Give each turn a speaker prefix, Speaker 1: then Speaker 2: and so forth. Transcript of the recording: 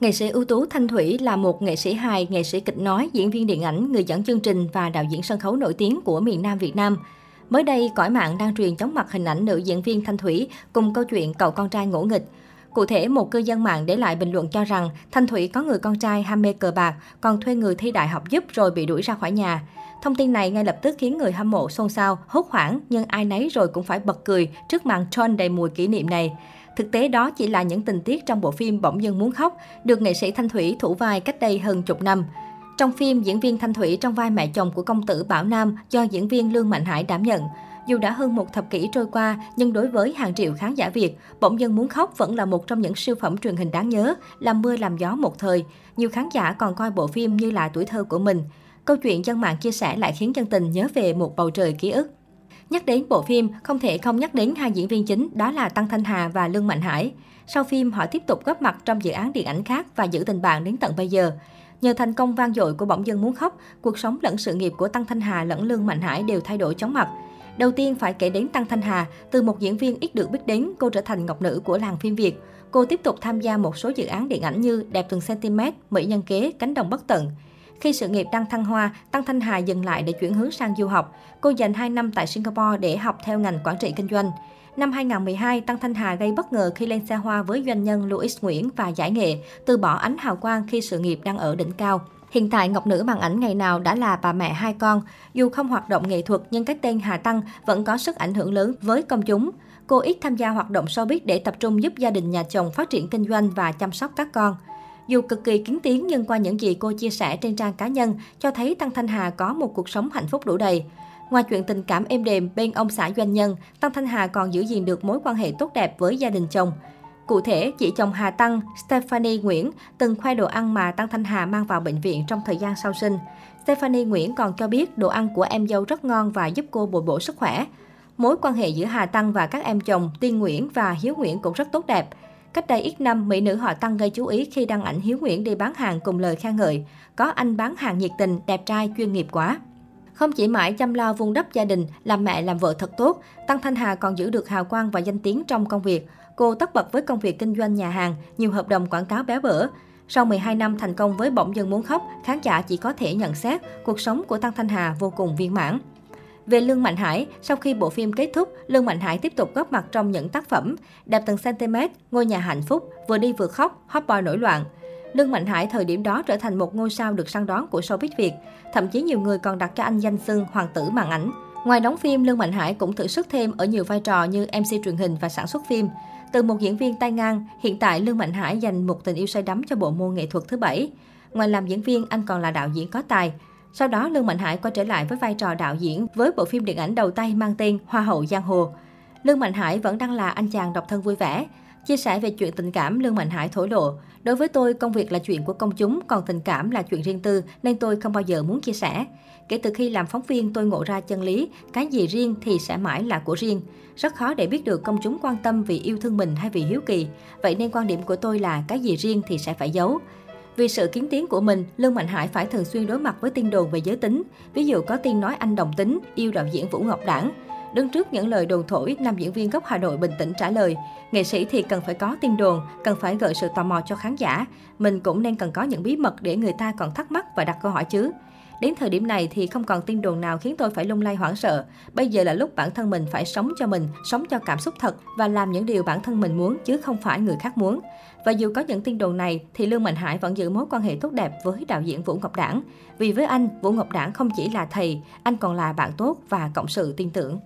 Speaker 1: Nghệ sĩ ưu tú Thanh Thủy là một nghệ sĩ hài, nghệ sĩ kịch nói, diễn viên điện ảnh, người dẫn chương trình và đạo diễn sân khấu nổi tiếng của miền Nam Việt Nam. Mới đây, cõi mạng đang truyền chóng mặt hình ảnh nữ diễn viên Thanh Thủy cùng câu chuyện cậu con trai ngỗ nghịch. Cụ thể, một cư dân mạng để lại bình luận cho rằng Thanh Thủy có người con trai ham mê cờ bạc, còn thuê người thi đại học giúp rồi bị đuổi ra khỏi nhà. Thông tin này ngay lập tức khiến người hâm mộ xôn xao, hốt hoảng, nhưng ai nấy rồi cũng phải bật cười trước màn tròn đầy mùi kỷ niệm này. Thực tế đó chỉ là những tình tiết trong bộ phim Bỗng dưng muốn khóc, được nghệ sĩ Thanh Thủy thủ vai cách đây hơn chục năm. Trong phim, diễn viên Thanh Thủy trong vai mẹ chồng của công tử Bảo Nam do diễn viên Lương Mạnh Hải đảm nhận. Dù đã hơn một thập kỷ trôi qua, nhưng đối với hàng triệu khán giả Việt, Bỗng dưng muốn khóc vẫn là một trong những siêu phẩm truyền hình đáng nhớ, làm mưa làm gió một thời. Nhiều khán giả còn coi bộ phim như là tuổi thơ của mình. Câu chuyện dân mạng chia sẻ lại khiến chân tình nhớ về một bầu trời ký ức. Nhắc đến bộ phim, không thể không nhắc đến hai diễn viên chính đó là Tăng Thanh Hà và Lương Mạnh Hải. Sau phim, họ tiếp tục góp mặt trong dự án điện ảnh khác và giữ tình bạn đến tận bây giờ. Nhờ thành công vang dội của Bỗng dân muốn khóc, cuộc sống lẫn sự nghiệp của Tăng Thanh Hà lẫn Lương Mạnh Hải đều thay đổi chóng mặt. Đầu tiên phải kể đến Tăng Thanh Hà, từ một diễn viên ít được biết đến, cô trở thành ngọc nữ của làng phim Việt. Cô tiếp tục tham gia một số dự án điện ảnh như Đẹp từng cm, Mỹ nhân kế, Cánh đồng bất tận. Khi sự nghiệp đang thăng hoa, Tăng Thanh Hà dừng lại để chuyển hướng sang du học. Cô dành 2 năm tại Singapore để học theo ngành quản trị kinh doanh. Năm 2012, Tăng Thanh Hà gây bất ngờ khi lên xe hoa với doanh nhân Louis Nguyễn và giải nghệ, từ bỏ ánh hào quang khi sự nghiệp đang ở đỉnh cao. Hiện tại, Ngọc Nữ màn ảnh ngày nào đã là bà mẹ hai con. Dù không hoạt động nghệ thuật nhưng cái tên Hà Tăng vẫn có sức ảnh hưởng lớn với công chúng. Cô ít tham gia hoạt động showbiz để tập trung giúp gia đình nhà chồng phát triển kinh doanh và chăm sóc các con. Dù cực kỳ kiến tiếng nhưng qua những gì cô chia sẻ trên trang cá nhân cho thấy Tăng Thanh Hà có một cuộc sống hạnh phúc đủ đầy. Ngoài chuyện tình cảm êm đềm bên ông xã doanh nhân, Tăng Thanh Hà còn giữ gìn được mối quan hệ tốt đẹp với gia đình chồng. Cụ thể, chị chồng Hà Tăng, Stephanie Nguyễn, từng khoe đồ ăn mà Tăng Thanh Hà mang vào bệnh viện trong thời gian sau sinh. Stephanie Nguyễn còn cho biết đồ ăn của em dâu rất ngon và giúp cô bồi bổ sức khỏe. Mối quan hệ giữa Hà Tăng và các em chồng Tiên Nguyễn và Hiếu Nguyễn cũng rất tốt đẹp. Cách đây ít năm, mỹ nữ họ Tăng gây chú ý khi đăng ảnh Hiếu Nguyễn đi bán hàng cùng lời khen ngợi. Có anh bán hàng nhiệt tình, đẹp trai, chuyên nghiệp quá. Không chỉ mãi chăm lo vun đắp gia đình, làm mẹ làm vợ thật tốt, Tăng Thanh Hà còn giữ được hào quang và danh tiếng trong công việc. Cô tất bật với công việc kinh doanh nhà hàng, nhiều hợp đồng quảng cáo bé bở. Sau 12 năm thành công với Bỗng dân muốn khóc, khán giả chỉ có thể nhận xét cuộc sống của Tăng Thanh Hà vô cùng viên mãn. Về Lương Mạnh Hải, sau khi bộ phim kết thúc, Lương Mạnh Hải tiếp tục góp mặt trong những tác phẩm Đẹp từng cm, Ngôi nhà hạnh phúc, Vừa đi vừa khóc, Hot boy nổi loạn. Lương Mạnh Hải thời điểm đó trở thành một ngôi sao được săn đón của showbiz Việt. Thậm chí nhiều người còn đặt cho anh danh xưng hoàng tử màn ảnh. Ngoài đóng phim, Lương Mạnh Hải cũng thử sức thêm ở nhiều vai trò như MC truyền hình và sản xuất phim. Từ một diễn viên tay ngang, hiện tại Lương Mạnh Hải dành một tình yêu say đắm cho bộ môn nghệ thuật thứ bảy. Ngoài làm diễn viên, anh còn là đạo diễn có tài. Sau đó, Lương Mạnh Hải quay trở lại với vai trò đạo diễn với bộ phim điện ảnh đầu tay mang tên Hoa hậu Giang Hồ. Lương Mạnh Hải vẫn đang là anh chàng độc thân vui vẻ. Chia sẻ về chuyện tình cảm, Lương Mạnh Hải thổ lộ. Đối với tôi, công việc là chuyện của công chúng, còn tình cảm là chuyện riêng tư, nên tôi không bao giờ muốn chia sẻ. Kể từ khi làm phóng viên, tôi ngộ ra chân lý, cái gì riêng thì sẽ mãi là của riêng. Rất khó để biết được công chúng quan tâm vì yêu thương mình hay vì hiếu kỳ. Vậy nên quan điểm của tôi là cái gì riêng thì sẽ phải giấu. Vì sự kiến tiến của mình, Lương Mạnh Hải phải thường xuyên đối mặt với tin đồn về giới tính. Ví dụ có tin nói anh đồng tính, yêu đạo diễn Vũ Ngọc Đảng. Đứng trước những lời đồn thổi, nam diễn viên gốc Hà Nội bình tĩnh trả lời, nghệ sĩ thì cần phải có tin đồn, cần phải gợi sự tò mò cho khán giả. Mình cũng nên cần có những bí mật để người ta còn thắc mắc và đặt câu hỏi chứ. Đến thời điểm này thì không còn tin đồn nào khiến tôi phải lung lay hoảng sợ. Bây giờ là lúc bản thân mình phải sống cho mình, sống cho cảm xúc thật và làm những điều bản thân mình muốn chứ không phải người khác muốn. Và dù có những tin đồn này thì Lương Mạnh Hải vẫn giữ mối quan hệ tốt đẹp với đạo diễn Vũ Ngọc Đảng. Vì với anh, Vũ Ngọc Đảng không chỉ là thầy, anh còn là bạn tốt và cộng sự tin tưởng.